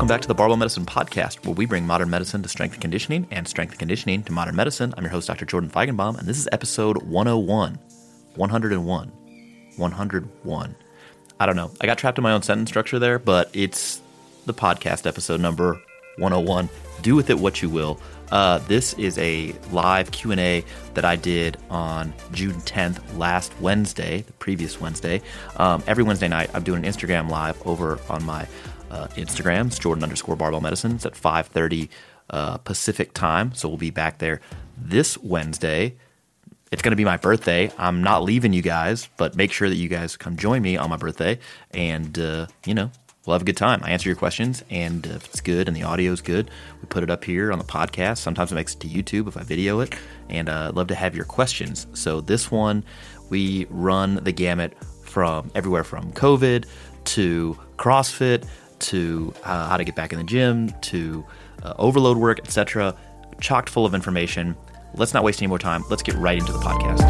Welcome back to the Barbell Medicine Podcast, where we bring modern medicine to strength and conditioning and strength and conditioning to modern medicine. I'm your host, Dr. Jordan Feigenbaum, and this is episode 101. 101. 101. I don't know. I got trapped in my own sentence structure there, but it's the podcast episode number 101. Do with it what you will. Uh, this is a live Q&A that I did on June 10th, last Wednesday, the previous Wednesday. Um, every Wednesday night, I'm doing an Instagram live over on my uh, Instagrams, Jordan underscore barbell medicine. It's at 5.30 uh, Pacific time. So we'll be back there this Wednesday. It's going to be my birthday. I'm not leaving you guys, but make sure that you guys come join me on my birthday. And, uh, you know, we'll have a good time. I answer your questions. And if it's good and the audio is good, we put it up here on the podcast. Sometimes it makes it to YouTube if I video it. And uh, I'd love to have your questions. So this one, we run the gamut from everywhere from COVID to CrossFit to uh, how to get back in the gym to uh, overload work, etc. Chocked full of information. Let's not waste any more time. Let's get right into the podcast.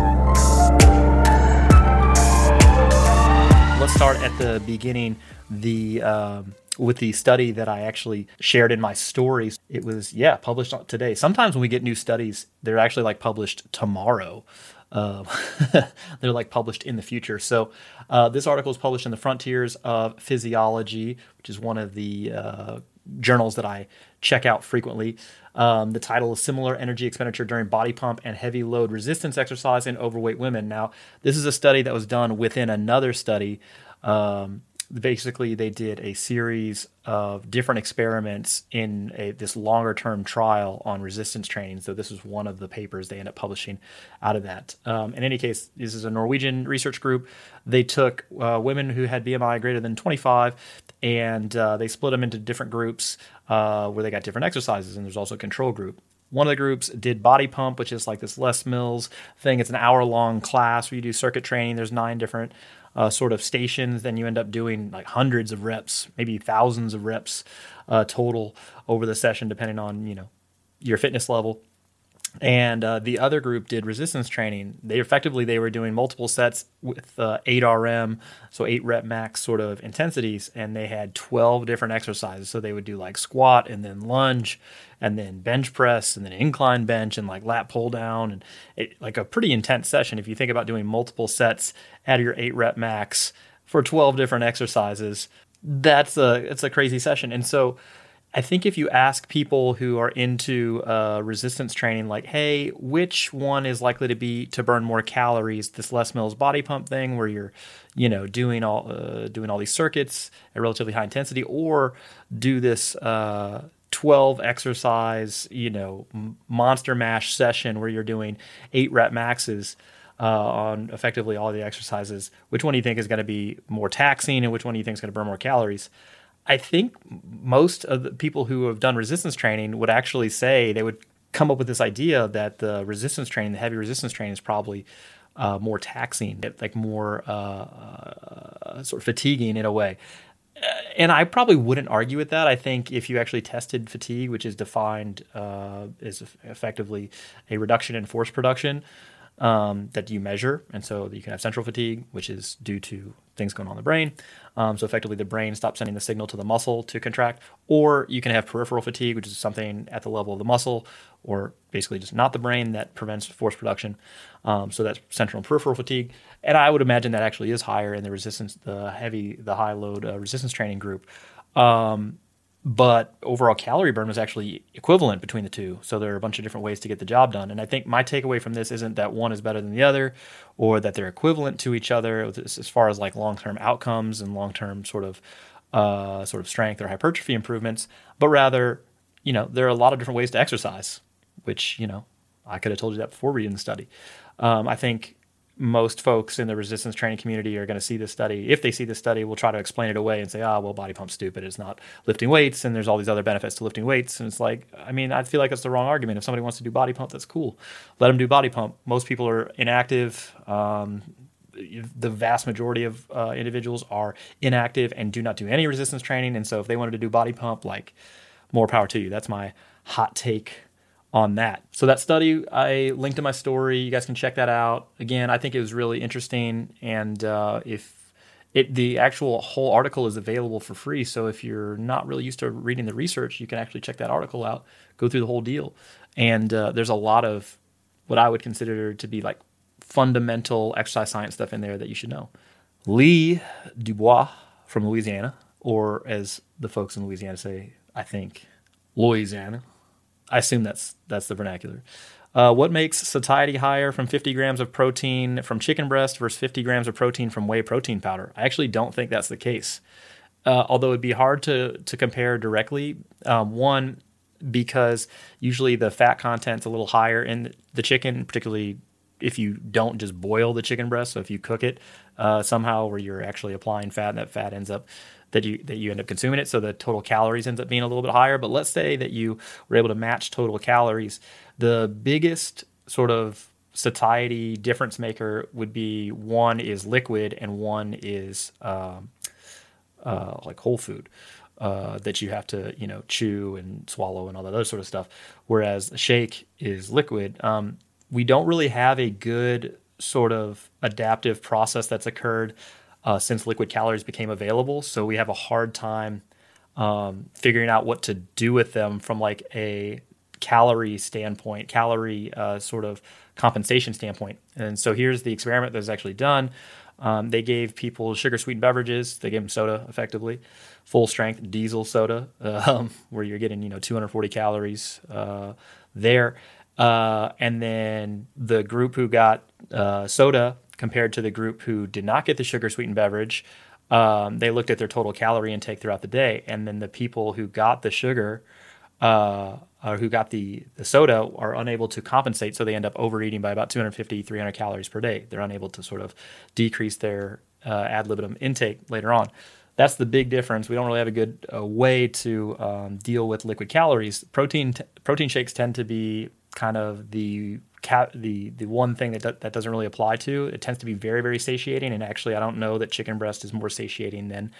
Let's start at the beginning. The um, with the study that I actually shared in my stories. It was yeah published today. Sometimes when we get new studies, they're actually like published tomorrow. Uh, they're like published in the future. So uh, this article is published in the Frontiers of Physiology, which is one of the uh, journals that I check out frequently. Um, the title is Similar Energy Expenditure During Body Pump and Heavy Load Resistance Exercise in Overweight Women. Now, this is a study that was done within another study. Um, basically they did a series of different experiments in a, this longer term trial on resistance training. So this was one of the papers they end up publishing out of that. Um, in any case, this is a Norwegian research group. They took uh, women who had BMI greater than 25 and uh, they split them into different groups uh, where they got different exercises, and there's also a control group. One of the groups did body pump, which is like this Les Mills thing. It's an hour long class where you do circuit training. There's nine different uh, sort of stations, then you end up doing like hundreds of reps, maybe thousands of reps uh, total over the session, depending on you know your fitness level. And uh, the other group did resistance training. They effectively they were doing multiple sets with uh, eight RM, so eight rep max sort of intensities, and they had twelve different exercises. So they would do like squat and then lunge and then bench press and then incline bench and like lat pull down and it, like a pretty intense session if you think about doing multiple sets at your 8 rep max for 12 different exercises that's a it's a crazy session and so I think if you ask people who are into uh, resistance training, like, hey, which one is likely to be to burn more calories? This Les Mills body pump thing, where you're, you know, doing all uh, doing all these circuits at relatively high intensity, or do this uh, 12 exercise, you know, monster mash session where you're doing eight rep maxes uh, on effectively all the exercises, which one do you think is going to be more taxing and which one do you think is going to burn more calories? I think most of the people who have done resistance training would actually say they would come up with this idea that the resistance training, the heavy resistance training, is probably uh, more taxing, like more uh, uh, sort of fatiguing in a way and I probably wouldn't argue with that. I think if you actually tested fatigue, which is defined uh, as effectively a reduction in force production um, that you measure, and so you can have central fatigue, which is due to things going on in the brain. Um, so effectively, the brain stops sending the signal to the muscle to contract, or you can have peripheral fatigue, which is something at the level of the muscle, or basically just not the brain that prevents force production. Um, so that's central and peripheral fatigue, and I would imagine that actually is higher in the resistance, the heavy, the high load uh, resistance training group. Um, but overall calorie burn was actually equivalent between the two. So there are a bunch of different ways to get the job done. And I think my takeaway from this isn't that one is better than the other or that they're equivalent to each other as far as like long term outcomes and long term sort of uh, sort of strength or hypertrophy improvements, but rather, you know, there are a lot of different ways to exercise, which, you know, I could have told you that before reading the study. Um, I think most folks in the resistance training community are going to see this study. If they see this study, we'll try to explain it away and say, "Ah, oh, well, body pump's stupid. It's not lifting weights, and there's all these other benefits to lifting weights." And it's like, I mean, I feel like that's the wrong argument. If somebody wants to do body pump, that's cool. Let them do body pump. Most people are inactive. Um, the vast majority of uh, individuals are inactive and do not do any resistance training. And so, if they wanted to do body pump, like, more power to you. That's my hot take on that. So that study I linked in my story. You guys can check that out. Again, I think it was really interesting, and uh, if it the actual whole article is available for free. So if you're not really used to reading the research, you can actually check that article out, go through the whole deal, and uh, there's a lot of what I would consider to be like fundamental exercise science stuff in there that you should know. Lee Dubois from Louisiana, or as the folks in Louisiana say, I think Louisiana I assume that's that's the vernacular. Uh, what makes satiety higher from 50 grams of protein from chicken breast versus 50 grams of protein from whey protein powder? I actually don't think that's the case. Uh, although it'd be hard to to compare directly. Um, one, because usually the fat content's a little higher in the chicken, particularly if you don't just boil the chicken breast. So if you cook it uh, somehow, where you're actually applying fat, and that fat ends up that you that you end up consuming it, so the total calories ends up being a little bit higher. But let's say that you were able to match total calories. The biggest sort of satiety difference maker would be one is liquid and one is um, uh, like whole food. Uh, that you have to, you know, chew and swallow and all that other sort of stuff. Whereas a shake is liquid. Um, we don't really have a good sort of adaptive process that's occurred uh, since liquid calories became available. So we have a hard time um, figuring out what to do with them from like a calorie standpoint, calorie uh, sort of compensation standpoint. And so here's the experiment that was actually done. Um, they gave people sugar sweetened beverages. They gave them soda, effectively, full strength diesel soda, um, where you're getting you know 240 calories uh, there. Uh, and then the group who got uh, soda compared to the group who did not get the sugar sweetened beverage, um, they looked at their total calorie intake throughout the day. And then the people who got the sugar, uh, or who got the, the soda, are unable to compensate. So they end up overeating by about 250, 300 calories per day. They're unable to sort of decrease their uh, ad libitum intake later on. That's the big difference. We don't really have a good uh, way to um, deal with liquid calories. Protein t- protein shakes tend to be kind of the the the one thing that do, that doesn't really apply to. It tends to be very very satiating, and actually, I don't know that chicken breast is more satiating than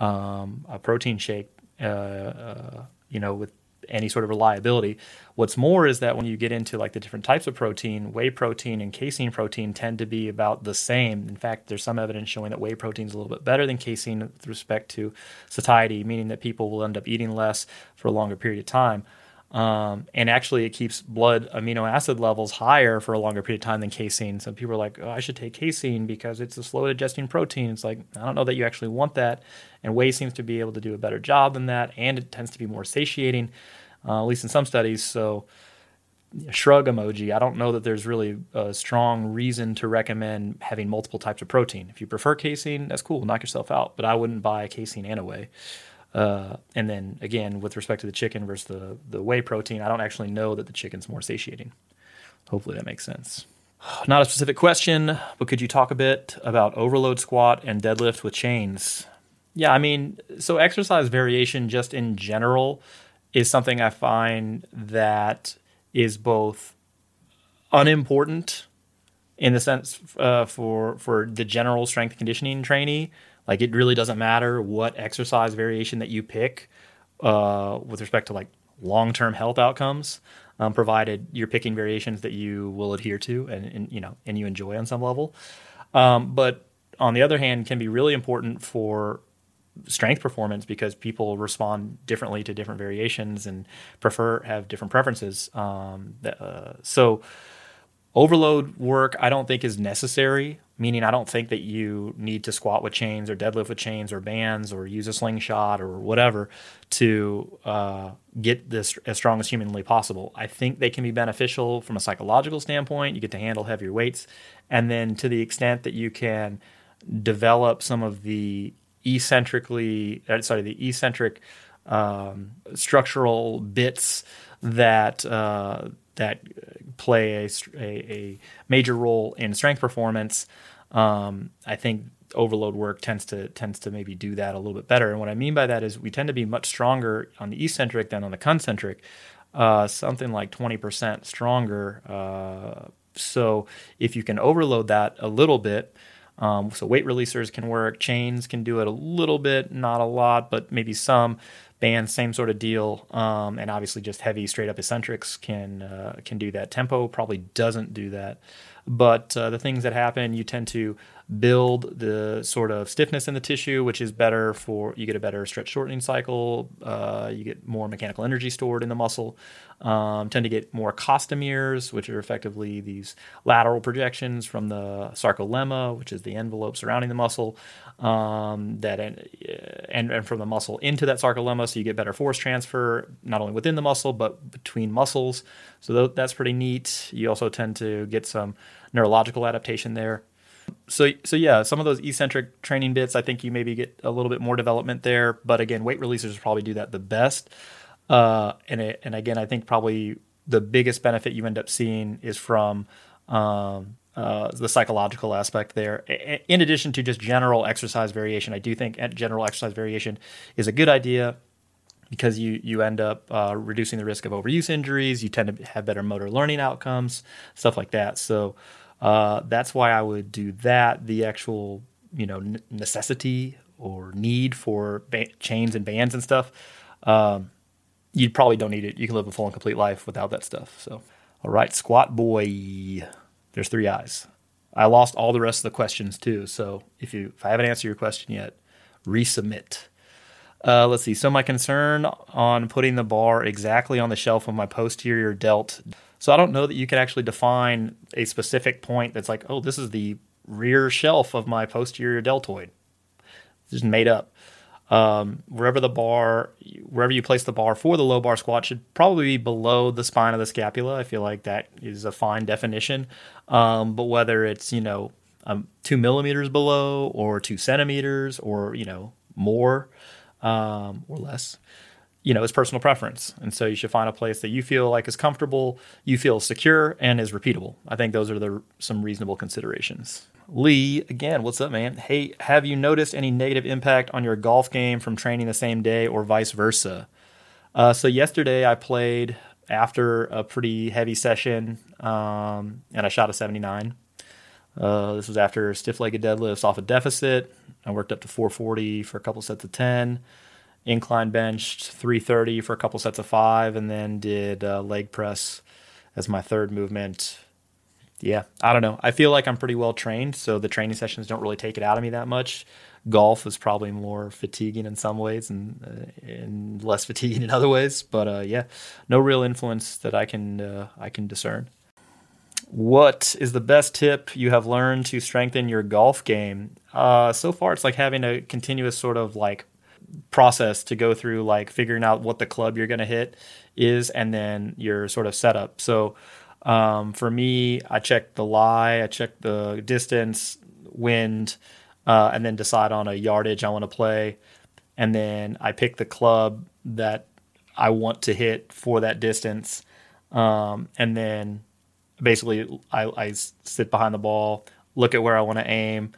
um, a protein shake. Uh, uh, you know, with any sort of reliability. What's more is that when you get into like the different types of protein, whey protein and casein protein tend to be about the same. In fact, there's some evidence showing that whey protein is a little bit better than casein with respect to satiety, meaning that people will end up eating less for a longer period of time. Um, and actually, it keeps blood amino acid levels higher for a longer period of time than casein. So people are like, oh, I should take casein because it's a slow digesting protein. It's like, I don't know that you actually want that. And whey seems to be able to do a better job than that. And it tends to be more satiating, uh, at least in some studies. So, shrug emoji. I don't know that there's really a strong reason to recommend having multiple types of protein. If you prefer casein, that's cool, knock yourself out. But I wouldn't buy casein and a whey. Uh, and then again, with respect to the chicken versus the, the whey protein, I don't actually know that the chicken's more satiating. Hopefully that makes sense. Not a specific question, but could you talk a bit about overload squat and deadlift with chains? Yeah, I mean, so exercise variation just in general is something I find that is both unimportant in the sense uh, for for the general strength conditioning trainee like it really doesn't matter what exercise variation that you pick uh, with respect to like long term health outcomes, um, provided you're picking variations that you will adhere to and, and you know and you enjoy on some level. Um, but on the other hand, can be really important for strength performance because people respond differently to different variations and prefer have different preferences. Um, uh, so overload work I don't think is necessary meaning I don't think that you need to squat with chains or deadlift with chains or bands or use a slingshot or whatever to uh, get this as strong as humanly possible. I think they can be beneficial from a psychological standpoint. You get to handle heavier weights, and then to the extent that you can develop some of the eccentrically, uh, sorry, the eccentric um, structural bits that uh, that play a, a, a, major role in strength performance. Um, I think overload work tends to tends to maybe do that a little bit better. And what I mean by that is we tend to be much stronger on the eccentric than on the concentric, uh, something like 20% stronger. Uh, so if you can overload that a little bit, um, so weight releasers can work, chains can do it a little bit, not a lot, but maybe some. Bands, same sort of deal, um, and obviously just heavy straight up eccentrics can uh, can do that. Tempo probably doesn't do that, but uh, the things that happen, you tend to build the sort of stiffness in the tissue, which is better for you get a better stretch shortening cycle. Uh, you get more mechanical energy stored in the muscle. Um, tend to get more costameres, which are effectively these lateral projections from the sarcolemma, which is the envelope surrounding the muscle, um, that and, and from the muscle into that sarcolemma, so you get better force transfer not only within the muscle but between muscles. So that's pretty neat. You also tend to get some neurological adaptation there so so yeah, some of those eccentric training bits, I think you maybe get a little bit more development there. But again, weight releasers probably do that the best. Uh, and it, and again, I think probably the biggest benefit you end up seeing is from um, uh, the psychological aspect there. In addition to just general exercise variation, I do think general exercise variation is a good idea because you you end up uh, reducing the risk of overuse injuries. You tend to have better motor learning outcomes, stuff like that. So uh, that's why I would do that. The actual, you know, necessity or need for ba- chains and bands and stuff, um, you probably don't need it. You can live a full and complete life without that stuff. So, all right, squat boy. There's three eyes. I lost all the rest of the questions too. So if you if I haven't answered your question yet, resubmit. Uh, let's see. So my concern on putting the bar exactly on the shelf of my posterior delt so I don't know that you can actually define a specific point that's like, oh, this is the rear shelf of my posterior deltoid. It's just made up. Um, wherever the bar, wherever you place the bar for the low bar squat should probably be below the spine of the scapula. I feel like that is a fine definition. Um, but whether it's you know um, two millimeters below or two centimeters or you know more um, or less, you know, it's personal preference. And so you should find a place that you feel like is comfortable, you feel secure, and is repeatable. I think those are the some reasonable considerations. Lee, again, what's up, man? Hey, have you noticed any negative impact on your golf game from training the same day or vice versa? Uh, so yesterday I played after a pretty heavy session, um, and I shot a 79. Uh, this was after stiff-legged deadlifts off a deficit. I worked up to 440 for a couple sets of 10 incline benched 330 for a couple sets of five, and then did uh, leg press as my third movement. Yeah, I don't know. I feel like I'm pretty well trained, so the training sessions don't really take it out of me that much. Golf is probably more fatiguing in some ways and, uh, and less fatiguing in other ways, but uh, yeah, no real influence that I can uh, I can discern. What is the best tip you have learned to strengthen your golf game? Uh, so far, it's like having a continuous sort of like process to go through like figuring out what the club you're going to hit is and then your sort of setup. So um, for me, I check the lie, I check the distance, wind, uh, and then decide on a yardage I want to play. And then I pick the club that I want to hit for that distance. Um, and then basically I, I sit behind the ball, look at where I want to aim,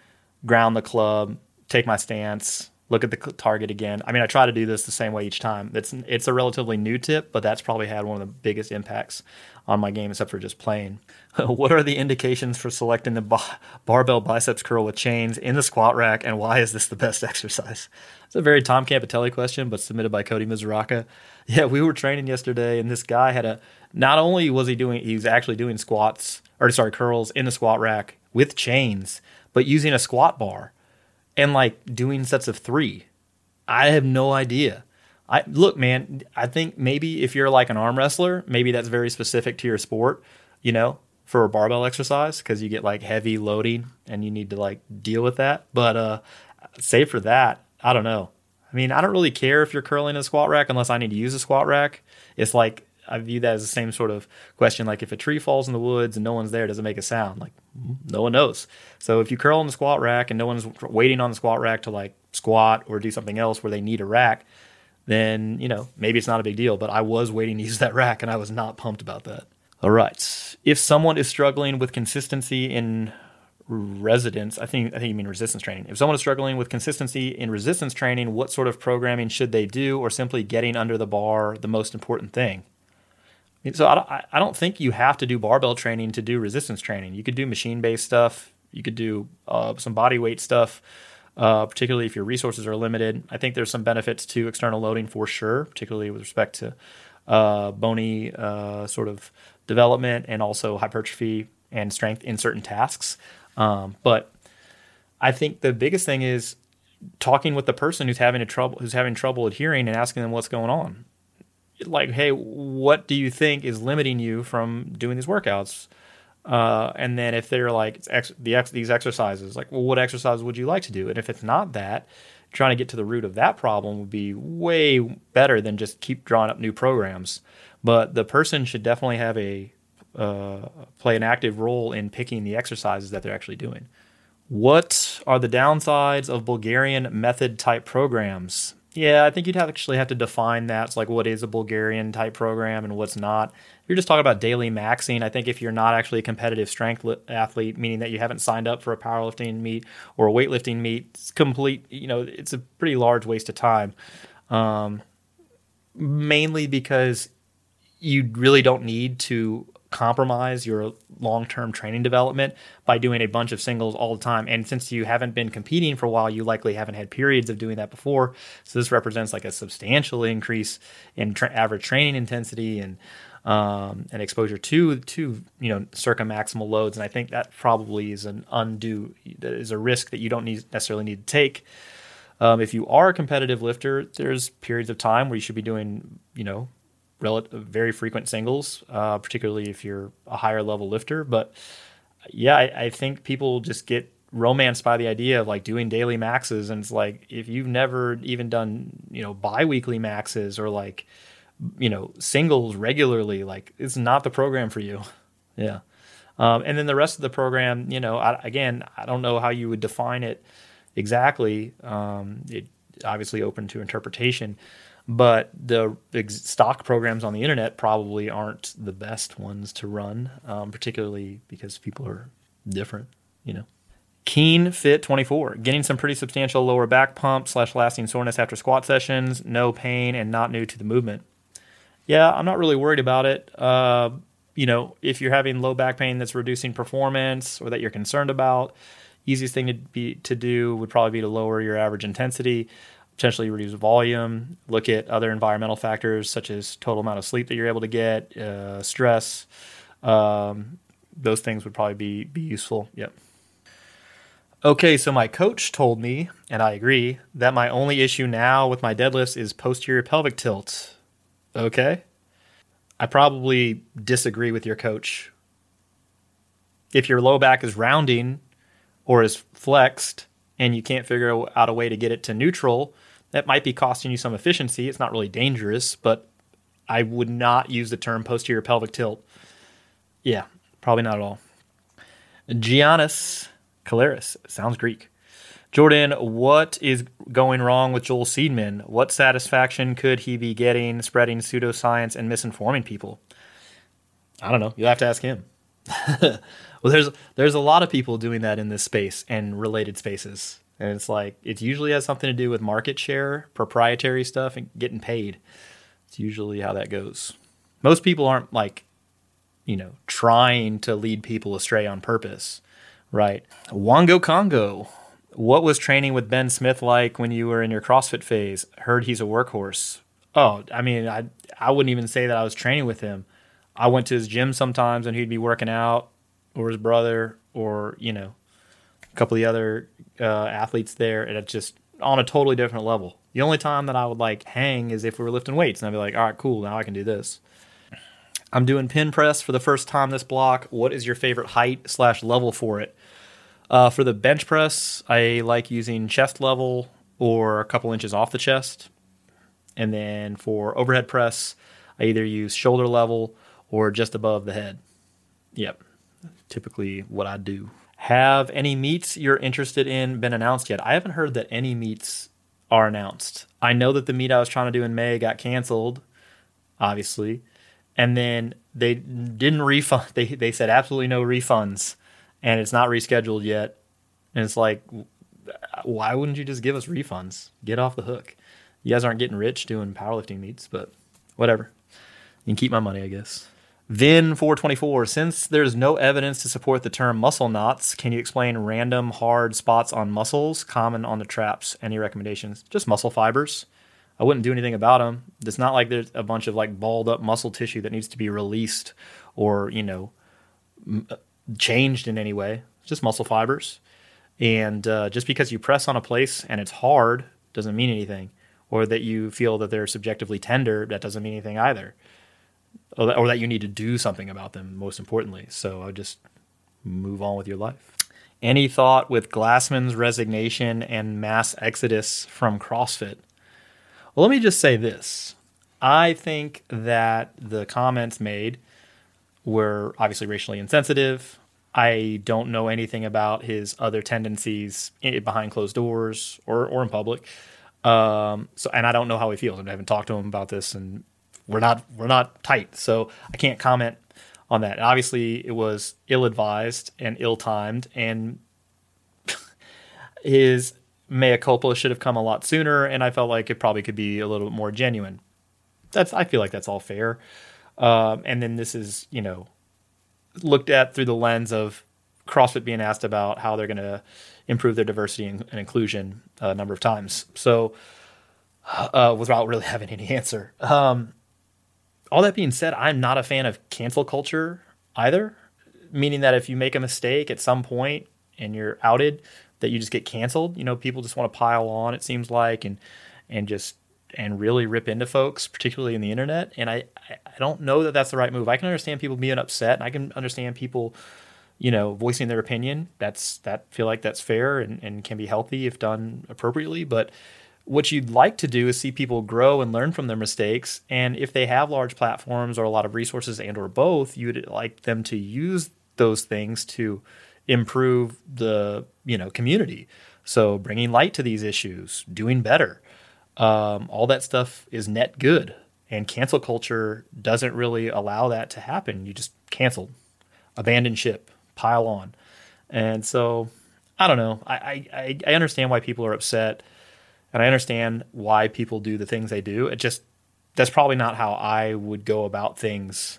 ground the club, take my stance, look at the target again. I mean, I try to do this the same way each time. It's it's a relatively new tip, but that's probably had one of the biggest impacts on my game, except for just playing. what are the indications for selecting the bar- barbell biceps curl with chains in the squat rack, and why is this the best exercise? It's a very Tom Campitelli question, but submitted by Cody Mizuraka. Yeah, we were training yesterday, and this guy had a. Not only was he doing, he was actually doing squats or sorry curls in the squat rack with chains, but using a squat bar and like doing sets of three. I have no idea. I look, man. I think maybe if you're like an arm wrestler, maybe that's very specific to your sport. You know, for a barbell exercise because you get like heavy loading and you need to like deal with that. But uh, save for that, I don't know. I mean, I don't really care if you're curling a squat rack unless I need to use a squat rack. It's like I view that as the same sort of question. Like if a tree falls in the woods and no one's there, does it make a sound? Like no one knows. So if you curl in the squat rack and no one's waiting on the squat rack to like squat or do something else where they need a rack, then you know maybe it's not a big deal. But I was waiting to use that rack and I was not pumped about that. All right. If someone is struggling with consistency in residence, I think I think you mean resistance training. If someone is struggling with consistency in resistance training, what sort of programming should they do, or simply getting under the bar the most important thing? So I I don't think you have to do barbell training to do resistance training. You could do machine based stuff. You could do uh, some body weight stuff, uh, particularly if your resources are limited. I think there's some benefits to external loading for sure, particularly with respect to uh, bony uh, sort of development and also hypertrophy and strength in certain tasks. Um, but I think the biggest thing is talking with the person who's having a trouble who's having trouble adhering and asking them what's going on. Like, hey, what do you think is limiting you from doing these workouts? Uh, and then if they're like ex- the ex- these exercises, like, well, what exercise would you like to do? And if it's not that, trying to get to the root of that problem would be way better than just keep drawing up new programs. But the person should definitely have a uh, play an active role in picking the exercises that they're actually doing. What are the downsides of Bulgarian method type programs? Yeah, I think you'd have actually have to define that. It's like what is a Bulgarian type program and what's not. If you're just talking about daily maxing, I think if you're not actually a competitive strength athlete, meaning that you haven't signed up for a powerlifting meet or a weightlifting meet, it's complete. You know, it's a pretty large waste of time. Um, mainly because you really don't need to compromise your long term training development by doing a bunch of singles all the time. And since you haven't been competing for a while, you likely haven't had periods of doing that before. So this represents like a substantial increase in tra- average training intensity and um, and exposure to to you know circa maximal loads. And I think that probably is an undue is a risk that you don't need necessarily need to take. Um, if you are a competitive lifter, there's periods of time where you should be doing you know very frequent singles, uh, particularly if you're a higher level lifter. But yeah, I, I, think people just get romanced by the idea of like doing daily maxes, and it's like if you've never even done you know biweekly maxes or like you know singles regularly, like it's not the program for you. Yeah. Um, and then the rest of the program, you know, I, again, I don't know how you would define it exactly. Um, it obviously open to interpretation but the stock programs on the internet probably aren't the best ones to run, um, particularly because people are different, you know. Keen Fit 24, getting some pretty substantial lower back pump slash lasting soreness after squat sessions, no pain, and not new to the movement. Yeah, I'm not really worried about it. Uh, you know, if you're having low back pain that's reducing performance or that you're concerned about, easiest thing to be to do would probably be to lower your average intensity potentially reduce volume, look at other environmental factors such as total amount of sleep that you're able to get, uh, stress. Um, those things would probably be, be useful. Yep. Okay, so my coach told me, and I agree, that my only issue now with my deadlifts is posterior pelvic tilt. Okay? I probably disagree with your coach. If your low back is rounding or is flexed and you can't figure out a way to get it to neutral, that might be costing you some efficiency. It's not really dangerous, but I would not use the term posterior pelvic tilt. Yeah, probably not at all. Giannis Kalaris sounds Greek. Jordan, what is going wrong with Joel Seedman? What satisfaction could he be getting spreading pseudoscience and misinforming people? I don't know. You'll have to ask him. well, there's there's a lot of people doing that in this space and related spaces. And it's like it usually has something to do with market share, proprietary stuff, and getting paid. It's usually how that goes. Most people aren't like, you know, trying to lead people astray on purpose, right? Wongo Congo. What was training with Ben Smith like when you were in your CrossFit phase? Heard he's a workhorse. Oh, I mean, I I wouldn't even say that I was training with him. I went to his gym sometimes and he'd be working out, or his brother, or you know, a couple of the other uh, athletes there, and it's just on a totally different level. The only time that I would like hang is if we were lifting weights, and I'd be like, all right, cool, now I can do this. I'm doing pin press for the first time this block. What is your favorite height slash level for it? Uh, for the bench press, I like using chest level or a couple inches off the chest. And then for overhead press, I either use shoulder level or just above the head. Yep, typically what I do. Have any meets you're interested in been announced yet? I haven't heard that any meets are announced. I know that the meet I was trying to do in May got canceled, obviously, and then they didn't refund. They they said absolutely no refunds, and it's not rescheduled yet. And it's like, why wouldn't you just give us refunds? Get off the hook. You guys aren't getting rich doing powerlifting meets, but whatever. You can keep my money, I guess. Vin 424, since there's no evidence to support the term muscle knots, can you explain random hard spots on muscles common on the traps? Any recommendations? Just muscle fibers. I wouldn't do anything about them. It's not like there's a bunch of like balled up muscle tissue that needs to be released or, you know, uh, changed in any way. It's just muscle fibers. And uh, just because you press on a place and it's hard doesn't mean anything. Or that you feel that they're subjectively tender, that doesn't mean anything either or that, or that you need to do something about them, most importantly. So I would just move on with your life. Any thought with Glassman's resignation and mass exodus from CrossFit? Well, let me just say this. I think that the comments made were obviously racially insensitive. I don't know anything about his other tendencies behind closed doors or, or in public. Um, so, and I don't know how he feels. I haven't talked to him about this in we're not we're not tight, so I can't comment on that. Obviously, it was ill advised and ill timed, and his mea culpa should have come a lot sooner. And I felt like it probably could be a little bit more genuine. That's I feel like that's all fair. Um, and then this is you know looked at through the lens of CrossFit being asked about how they're going to improve their diversity and, and inclusion a number of times. So uh, without really having any answer. Um, all that being said, I'm not a fan of cancel culture either, meaning that if you make a mistake at some point and you're outed, that you just get canceled. You know, people just want to pile on. It seems like and and just and really rip into folks, particularly in the internet. And I I don't know that that's the right move. I can understand people being upset, and I can understand people you know voicing their opinion that's that feel like that's fair and, and can be healthy if done appropriately but what you'd like to do is see people grow and learn from their mistakes. And if they have large platforms or a lot of resources and or both you'd like them to use those things to improve the you know community. So bringing light to these issues doing better um, all that stuff is net good. And cancel culture doesn't really allow that to happen. You just cancel abandon ship pile on. And so i don't know. I i, I understand why people are upset and I understand why people do the things they do. It just that's probably not how I would go about things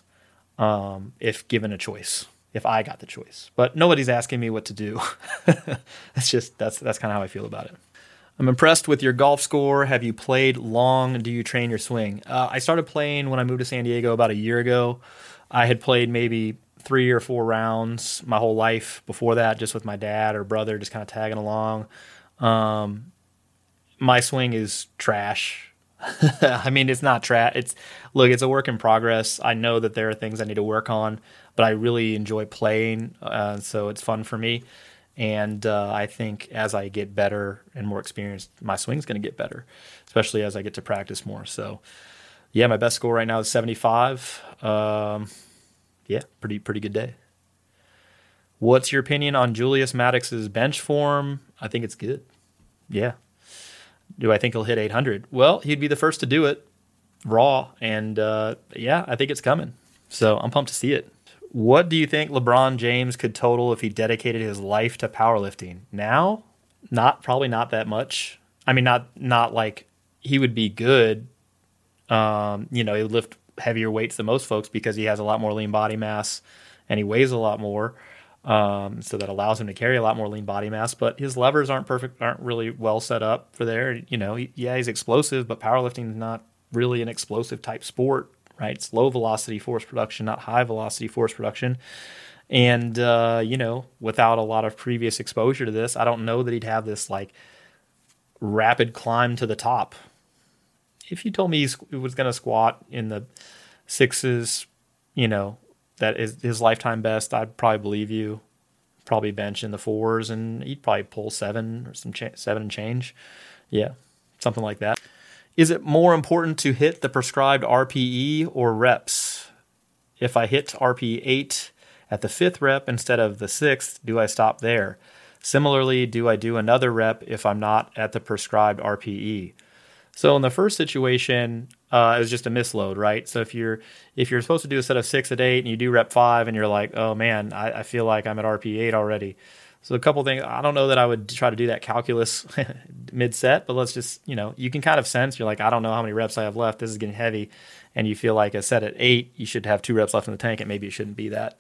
um, if given a choice. If I got the choice, but nobody's asking me what to do. that's just that's that's kind of how I feel about it. I'm impressed with your golf score. Have you played long? Do you train your swing? Uh, I started playing when I moved to San Diego about a year ago. I had played maybe three or four rounds my whole life before that, just with my dad or brother, just kind of tagging along. Um, my swing is trash. I mean, it's not trash. It's look, it's a work in progress. I know that there are things I need to work on, but I really enjoy playing, uh, so it's fun for me. And uh, I think as I get better and more experienced, my swing's going to get better, especially as I get to practice more. So, yeah, my best score right now is 75. Um, yeah, pretty pretty good day. What's your opinion on Julius Maddox's bench form? I think it's good. Yeah, do I think he'll hit 800? Well, he'd be the first to do it raw. And uh, yeah, I think it's coming. So I'm pumped to see it. What do you think LeBron James could total if he dedicated his life to powerlifting? Now, not probably not that much. I mean, not not like he would be good. Um, you know, he would lift heavier weights than most folks because he has a lot more lean body mass and he weighs a lot more. Um, so that allows him to carry a lot more lean body mass. But his levers aren't perfect, aren't really well set up for there. You know, he, yeah, he's explosive, but powerlifting is not really an explosive type sport, right? It's low velocity force production, not high velocity force production. And uh, you know, without a lot of previous exposure to this, I don't know that he'd have this like rapid climb to the top. If you told me he was going to squat in the sixes, you know, that is his lifetime best, I'd probably believe you. Probably bench in the fours, and he'd probably pull seven or some cha- seven and change. Yeah, something like that. Is it more important to hit the prescribed RPE or reps? If I hit RPE 8 at the fifth rep instead of the sixth, do I stop there? Similarly, do I do another rep if I'm not at the prescribed RPE? So in the first situation, uh, it was just a misload, right? So if you're if you're supposed to do a set of six at eight and you do rep five and you're like, oh man, I, I feel like I'm at RP eight already. So a couple things. I don't know that I would try to do that calculus mid set, but let's just you know you can kind of sense you're like I don't know how many reps I have left. This is getting heavy, and you feel like a set at eight, you should have two reps left in the tank, and maybe it shouldn't be that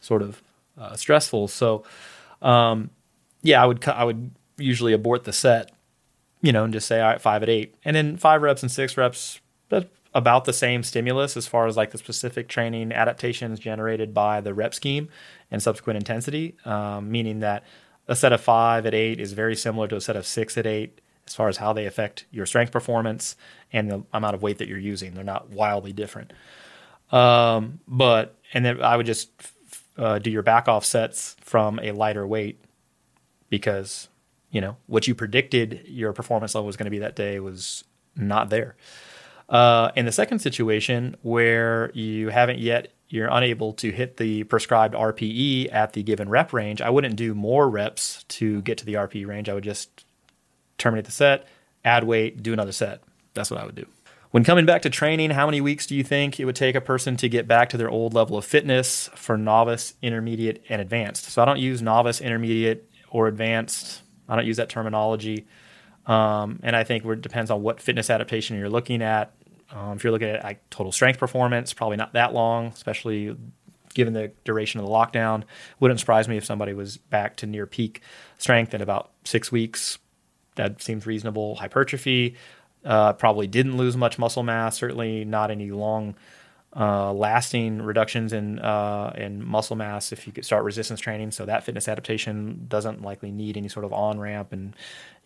sort of uh, stressful. So, um, yeah, I would I would usually abort the set, you know, and just say all right, five at eight, and then five reps and six reps. About the same stimulus as far as like the specific training adaptations generated by the rep scheme and subsequent intensity, um, meaning that a set of five at eight is very similar to a set of six at eight as far as how they affect your strength performance and the amount of weight that you're using. They're not wildly different. Um, but and then I would just uh, do your back off sets from a lighter weight because you know what you predicted your performance level was going to be that day was not there. Uh, in the second situation where you haven't yet you're unable to hit the prescribed RPE at the given rep range, I wouldn't do more reps to get to the RPE range. I would just terminate the set, add weight, do another set. That's what I would do. When coming back to training, how many weeks do you think it would take a person to get back to their old level of fitness for novice, intermediate, and advanced? So I don't use novice, intermediate, or advanced. I don't use that terminology. Um, and I think it depends on what fitness adaptation you're looking at. Um, if you're looking at like total strength performance, probably not that long, especially given the duration of the lockdown. Wouldn't surprise me if somebody was back to near peak strength in about six weeks. That seems reasonable. Hypertrophy, uh, probably didn't lose much muscle mass. Certainly not any long uh, lasting reductions in uh, in muscle mass if you could start resistance training. So that fitness adaptation doesn't likely need any sort of on ramp, and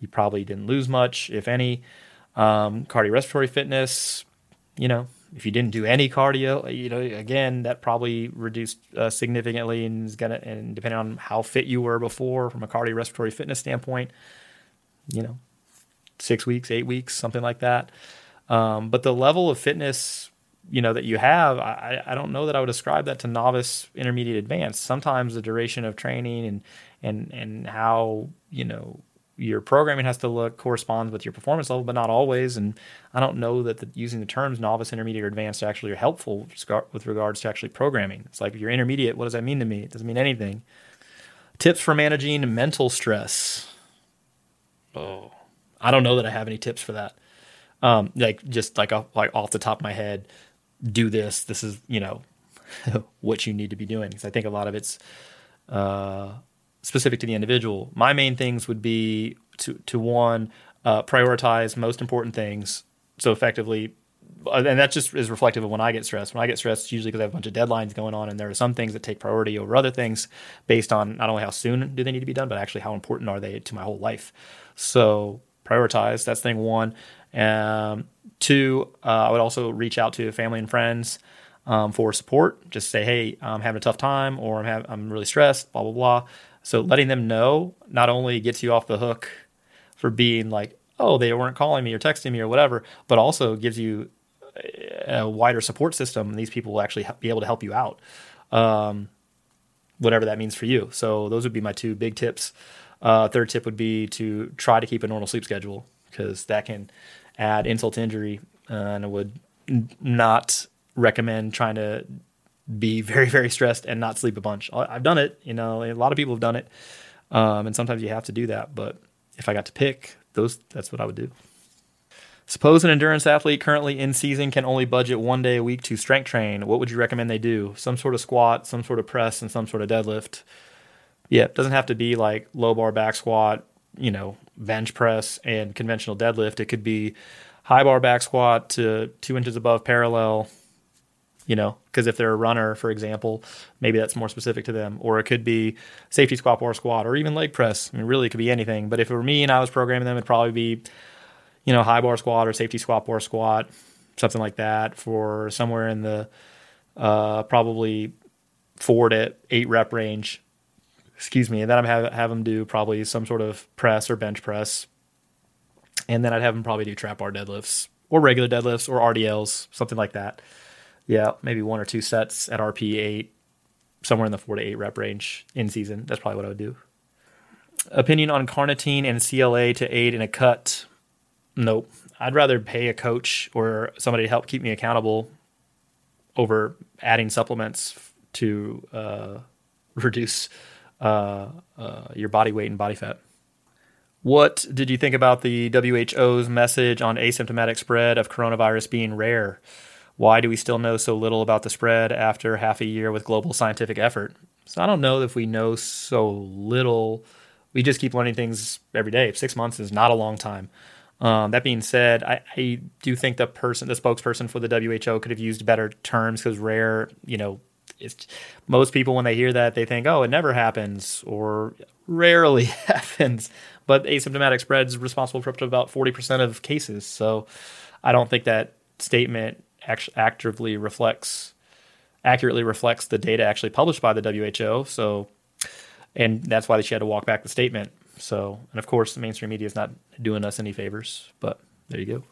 you probably didn't lose much, if any. Um, cardiorespiratory fitness, you know, if you didn't do any cardio, you know, again, that probably reduced uh, significantly and is gonna, and depending on how fit you were before from a cardiorespiratory fitness standpoint, you know, six weeks, eight weeks, something like that. Um, but the level of fitness, you know, that you have, I, I don't know that I would ascribe that to novice, intermediate, advanced. Sometimes the duration of training and and and how you know your programming has to look corresponds with your performance level, but not always. And I don't know that the, using the terms novice, intermediate, or advanced actually are helpful with regards to actually programming. It's like if you're intermediate, what does that mean to me? It doesn't mean anything. Tips for managing mental stress. Oh, I don't know that I have any tips for that. Um, like just like off, like off the top of my head, do this. This is you know what you need to be doing. Because I think a lot of it's uh, specific to the individual. My main things would be to to one uh, prioritize most important things. So effectively, uh, and that just is reflective of when I get stressed. When I get stressed, usually because I have a bunch of deadlines going on, and there are some things that take priority over other things based on not only how soon do they need to be done, but actually how important are they to my whole life. So prioritize. That's thing one. Um, two, uh, I would also reach out to family and friends um, for support. Just say, hey, I'm having a tough time, or I'm have, I'm really stressed. Blah blah blah. So letting them know not only gets you off the hook for being like, oh, they weren't calling me or texting me or whatever, but also gives you a wider support system. And these people will actually be able to help you out, um, whatever that means for you. So those would be my two big tips. Uh, third tip would be to try to keep a normal sleep schedule because that can add insult to injury, uh, and I would not recommend trying to be very very stressed and not sleep a bunch. I've done it, you know, a lot of people have done it, um, and sometimes you have to do that. But if I got to pick, those that's what I would do. Suppose an endurance athlete currently in season can only budget one day a week to strength train. What would you recommend they do? Some sort of squat, some sort of press, and some sort of deadlift. Yeah, it doesn't have to be like low bar back squat, you know, bench press and conventional deadlift. It could be high bar back squat to two inches above parallel, you know, because if they're a runner, for example, maybe that's more specific to them. Or it could be safety squat bar squat or even leg press. I mean, really, it could be anything. But if it were me and I was programming them, it'd probably be, you know, high bar squat or safety squat bar squat, something like that for somewhere in the uh, probably four to eight rep range excuse me, and then I'd have, have them do probably some sort of press or bench press. And then I'd have them probably do trap bar deadlifts or regular deadlifts or RDLs, something like that. Yeah, maybe one or two sets at RP eight, somewhere in the four to eight rep range in season. That's probably what I would do. Opinion on carnitine and CLA to aid in a cut? Nope. I'd rather pay a coach or somebody to help keep me accountable over adding supplements to uh, reduce uh, uh, your body weight and body fat. What did you think about the WHO's message on asymptomatic spread of coronavirus being rare? Why do we still know so little about the spread after half a year with global scientific effort? So I don't know if we know so little. We just keep learning things every day. Six months is not a long time. Um, that being said, I, I, do think the person, the spokesperson for the WHO, could have used better terms because rare, you know, it's most people when they hear that they think, oh, it never happens or rarely happens. But asymptomatic spread is responsible for up to about forty percent of cases. So I don't think that statement actually actively reflects accurately reflects the data actually published by the WHO. So, and that's why she had to walk back the statement. So, and of course, the mainstream media is not doing us any favors. But there you go.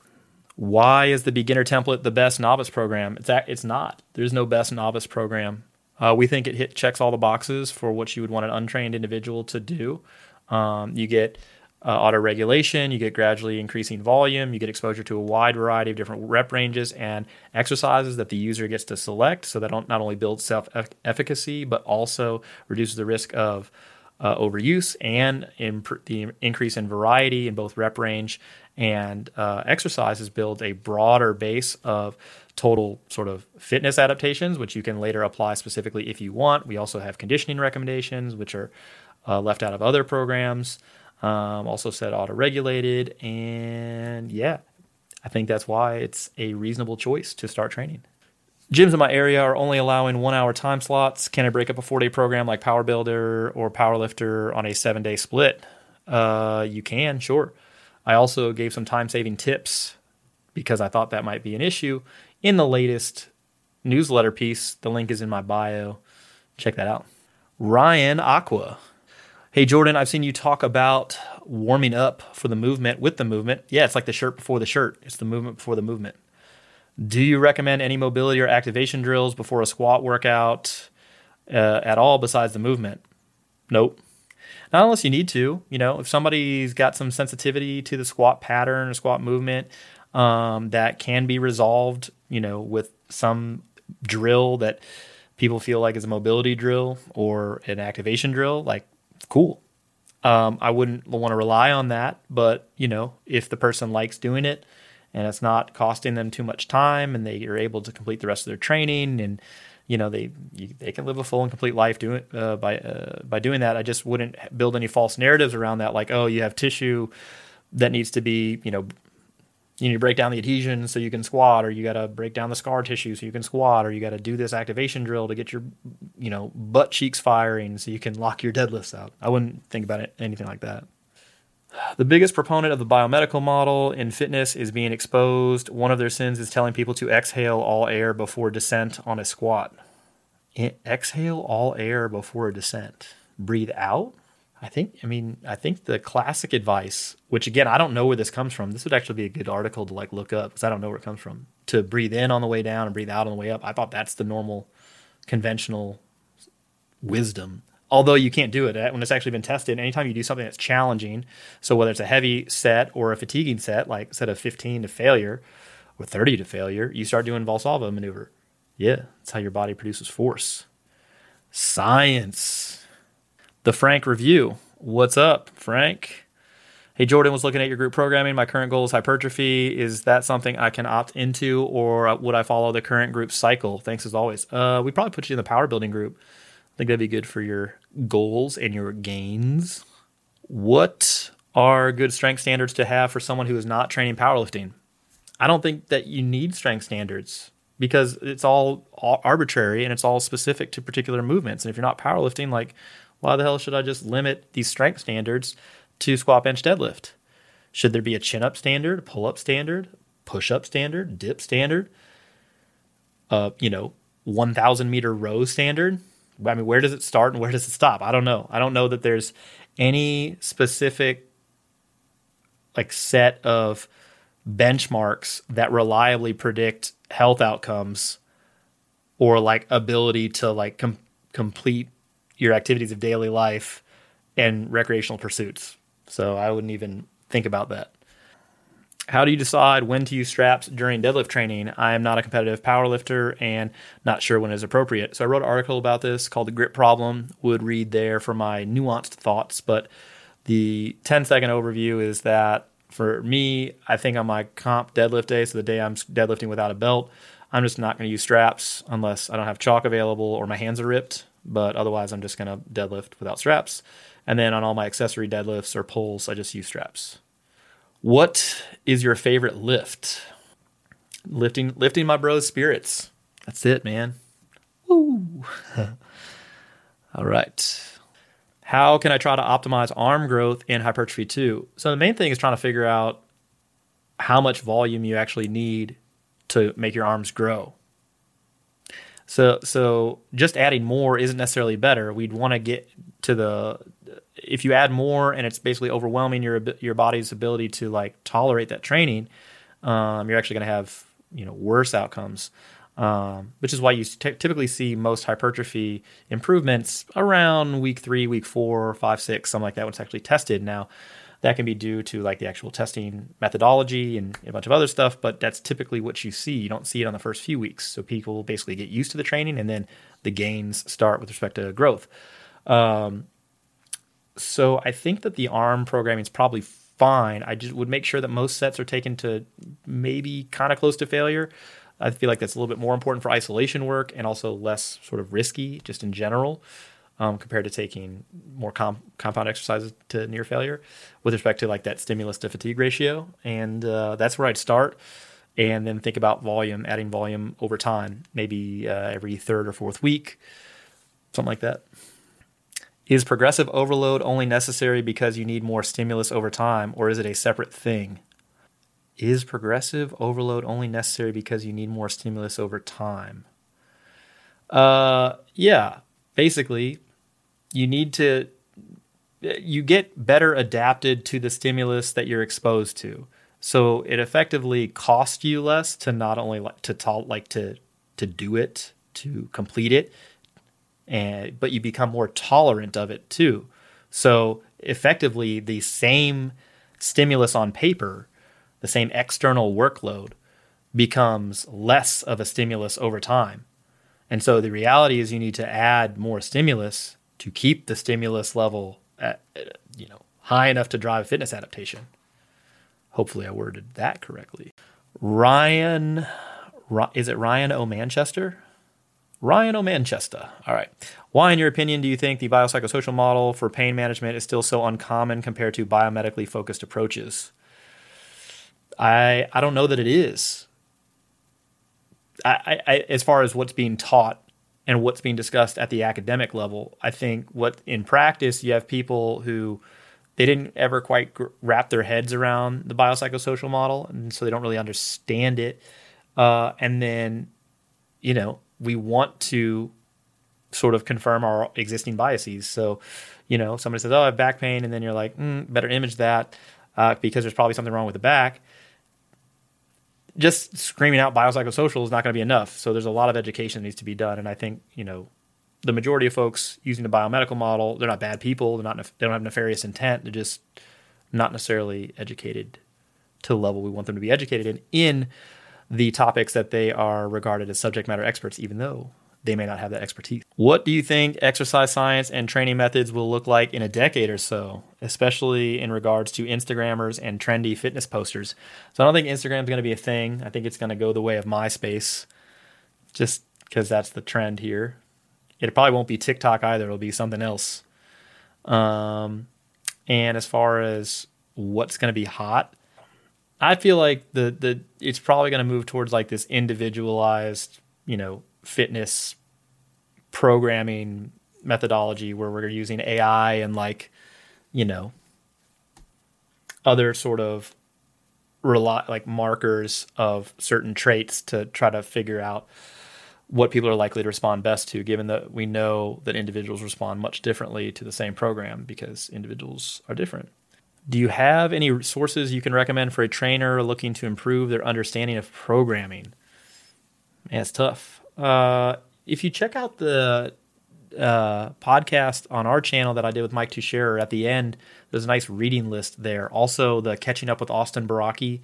Why is the beginner template the best novice program? It's it's not. There's no best novice program. Uh, we think it hit checks all the boxes for what you would want an untrained individual to do. Um, you get uh, auto regulation, you get gradually increasing volume, you get exposure to a wide variety of different rep ranges and exercises that the user gets to select. So that not only builds self efficacy, but also reduces the risk of uh, overuse and imp- the increase in variety in both rep range and uh, exercises build a broader base of total sort of fitness adaptations, which you can later apply specifically if you want. We also have conditioning recommendations, which are uh, left out of other programs. Um, also said auto regulated. And yeah, I think that's why it's a reasonable choice to start training. Gyms in my area are only allowing one hour time slots. Can I break up a four day program like Power Builder or Powerlifter on a seven day split? Uh, you can, sure. I also gave some time saving tips because I thought that might be an issue in the latest newsletter piece. The link is in my bio. Check that out. Ryan Aqua. Hey, Jordan, I've seen you talk about warming up for the movement with the movement. Yeah, it's like the shirt before the shirt, it's the movement before the movement. Do you recommend any mobility or activation drills before a squat workout uh, at all besides the movement? Nope. Not unless you need to. You know, if somebody's got some sensitivity to the squat pattern or squat movement um, that can be resolved, you know, with some drill that people feel like is a mobility drill or an activation drill, like cool. Um, I wouldn't want to rely on that, but you know, if the person likes doing it, and it's not costing them too much time and they are able to complete the rest of their training and you know they you, they can live a full and complete life doing uh, by uh, by doing that. I just wouldn't build any false narratives around that, like oh you have tissue that needs to be you know you need to break down the adhesion so you can squat, or you got to break down the scar tissue so you can squat, or you got to do this activation drill to get your you know butt cheeks firing so you can lock your deadlifts out. I wouldn't think about it anything like that. The biggest proponent of the biomedical model in fitness is being exposed. One of their sins is telling people to exhale all air before descent on a squat. Exhale all air before a descent. Breathe out. I think, I mean, I think the classic advice, which again, I don't know where this comes from. This would actually be a good article to like look up because I don't know where it comes from. To breathe in on the way down and breathe out on the way up. I thought that's the normal, conventional wisdom. Although you can't do it when it's actually been tested anytime you do something that's challenging so whether it's a heavy set or a fatiguing set like set of 15 to failure or 30 to failure you start doing valsalva maneuver. Yeah that's how your body produces force. Science. The frank review. What's up frank? Hey jordan was looking at your group programming. My current goal is hypertrophy. Is that something i can opt into or would i follow the current group cycle? Thanks as always. Uh, we probably put you in the power building group think that'd be good for your goals and your gains. What are good strength standards to have for someone who is not training powerlifting? I don't think that you need strength standards because it's all, arbitrary and it's all specific to particular movements. And if you're not powerlifting, like, why the hell should I just limit these strength standards to squat, bench, deadlift? Should there be a chin up standard, pull up standard, push up standard, dip standard, uh, you know, 1,000 meter row standard? I mean, where does it start and where does it stop? I don't know. I don't know that there's any specific like set of benchmarks that reliably predict health outcomes or like ability to like com- complete your activities of daily life and recreational pursuits. So I wouldn't even think about that. How do you decide when to use straps during deadlift training? I am not a competitive powerlifter and not sure when is appropriate. So I wrote an article about this called The Grip Problem. Would read there for my nuanced thoughts, but the 10 second overview is that for me, I think on my comp deadlift day, so the day I'm deadlifting without a belt, I'm just not going to use straps unless I don't have chalk available or my hands are ripped. But otherwise, I'm just going to deadlift without straps. And then on all my accessory deadlifts or pulls, I just use straps. What is your favorite lift? Lifting, lifting my bros' spirits. That's it, man. Woo. all right. How can I try to optimize arm growth in hypertrophy too? So the main thing is trying to figure out how much volume you actually need to make your arms grow. So so just adding more isn't necessarily better. We'd want to get to the if you add more and it's basically overwhelming your your body's ability to like tolerate that training, um, you're actually going to have you know worse outcomes um, which is why you t- typically see most hypertrophy improvements around week three, week four, five, six, something like that when it's actually tested. Now, that can be due to like the actual testing methodology and a bunch of other stuff, but that's typically what you see. You don't see it on the first few weeks. So people basically get used to the training and then the gains start with respect to growth. Um, so I think that the arm programming is probably fine. I just would make sure that most sets are taken to maybe kind of close to failure. I feel like that's a little bit more important for isolation work and also less sort of risky just in general um, compared to taking more compound exercises to near failure with respect to like that stimulus to fatigue ratio. And uh, that's where I'd start. And then think about volume, adding volume over time, maybe uh, every third or fourth week, something like that. Is progressive overload only necessary because you need more stimulus over time, or is it a separate thing? Is progressive overload only necessary because you need more stimulus over time? Uh, yeah, basically, you need to you get better adapted to the stimulus that you're exposed to. So it effectively costs you less to not only like to to- like to to do it, to complete it, and but you become more tolerant of it too. So effectively, the same stimulus on paper the same external workload becomes less of a stimulus over time. And so the reality is you need to add more stimulus to keep the stimulus level at, you know, high enough to drive fitness adaptation. Hopefully I worded that correctly. Ryan is it Ryan O Manchester? Ryan O Manchester. All right. Why, in your opinion, do you think the biopsychosocial model for pain management is still so uncommon compared to biomedically focused approaches? I I don't know that it is. I, I, as far as what's being taught and what's being discussed at the academic level, I think what in practice you have people who they didn't ever quite wrap their heads around the biopsychosocial model, and so they don't really understand it. Uh, and then, you know, we want to sort of confirm our existing biases. So, you know, somebody says, "Oh, I have back pain," and then you're like, mm, "Better image that uh, because there's probably something wrong with the back." just screaming out biopsychosocial is not going to be enough. So there's a lot of education that needs to be done. And I think, you know, the majority of folks using the biomedical model, they're not bad people. They're not, they don't have nefarious intent. They're just not necessarily educated to the level we want them to be educated in, in the topics that they are regarded as subject matter experts, even though they may not have that expertise. What do you think exercise science and training methods will look like in a decade or so, especially in regards to Instagrammers and trendy fitness posters? So I don't think Instagram is going to be a thing. I think it's going to go the way of MySpace, just because that's the trend here. It probably won't be TikTok either. It'll be something else. Um, and as far as what's going to be hot, I feel like the the it's probably going to move towards like this individualized, you know, fitness programming methodology where we're using AI and like, you know, other sort of rely like markers of certain traits to try to figure out what people are likely to respond best to, given that we know that individuals respond much differently to the same program because individuals are different. Do you have any sources you can recommend for a trainer looking to improve their understanding of programming? Man, it's tough. Uh, if you check out the uh, podcast on our channel that I did with Mike Tuchscherer at the end, there's a nice reading list there. Also, the Catching Up with Austin Baraki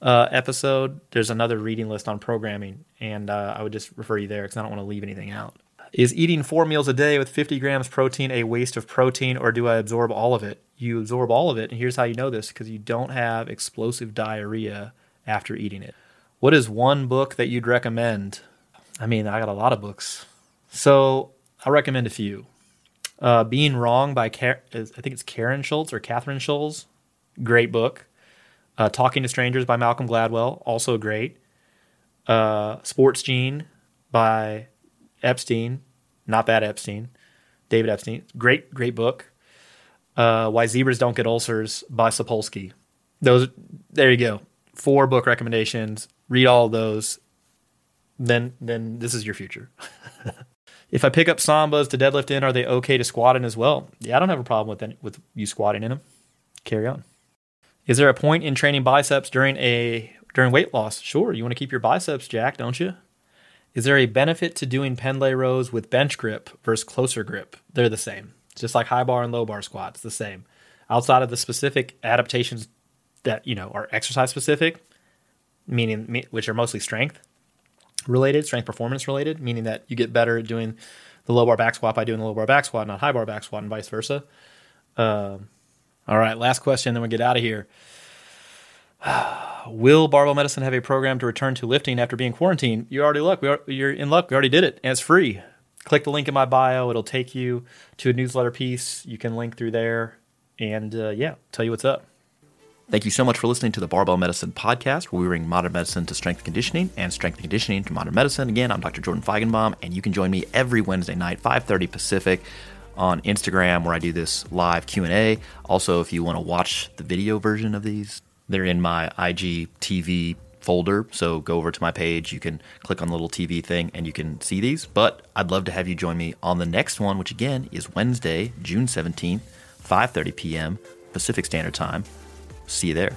uh, episode, there's another reading list on programming, and uh, I would just refer you there because I don't want to leave anything out. Is eating four meals a day with 50 grams protein a waste of protein, or do I absorb all of it? You absorb all of it, and here's how you know this because you don't have explosive diarrhea after eating it. What is one book that you'd recommend? I mean, I got a lot of books. So I'll recommend a few. Uh, Being Wrong by, Car- I think it's Karen Schultz or Catherine Schultz. Great book. Uh, Talking to Strangers by Malcolm Gladwell, also great. Uh, Sports Gene by Epstein, not that Epstein, David Epstein. Great, great book. Uh, Why Zebras Don't Get Ulcers by Sapolsky. Those, there you go. Four book recommendations. Read all those. Then, then this is your future. if I pick up sambas to deadlift in, are they okay to squat in as well? Yeah, I don't have a problem with any, with you squatting in them. Carry on. Is there a point in training biceps during a during weight loss? Sure, you want to keep your biceps jacked, don't you? Is there a benefit to doing pendlay rows with bench grip versus closer grip? They're the same. It's just like high bar and low bar squats, the same. Outside of the specific adaptations that you know are exercise specific, meaning which are mostly strength related, strength performance related, meaning that you get better at doing the low bar back squat by doing the low bar back squat, not high bar back squat, and vice versa. Um, all right, last question, then we get out of here. Will barbell medicine have a program to return to lifting after being quarantined? You already look. Are, you're in luck. We already did it, and it's free. Click the link in my bio. It'll take you to a newsletter piece. You can link through there, and uh, yeah, tell you what's up. Thank you so much for listening to the Barbell Medicine Podcast, where we bring modern medicine to strength conditioning and strength conditioning to modern medicine. Again, I'm Dr. Jordan Feigenbaum, and you can join me every Wednesday night, 5:30 Pacific, on Instagram, where I do this live Q and A. Also, if you want to watch the video version of these, they're in my IGTV folder. So go over to my page. You can click on the little TV thing and you can see these. But I'd love to have you join me on the next one, which again is Wednesday, June 17th, 5:30 p.m. Pacific Standard Time. See you there.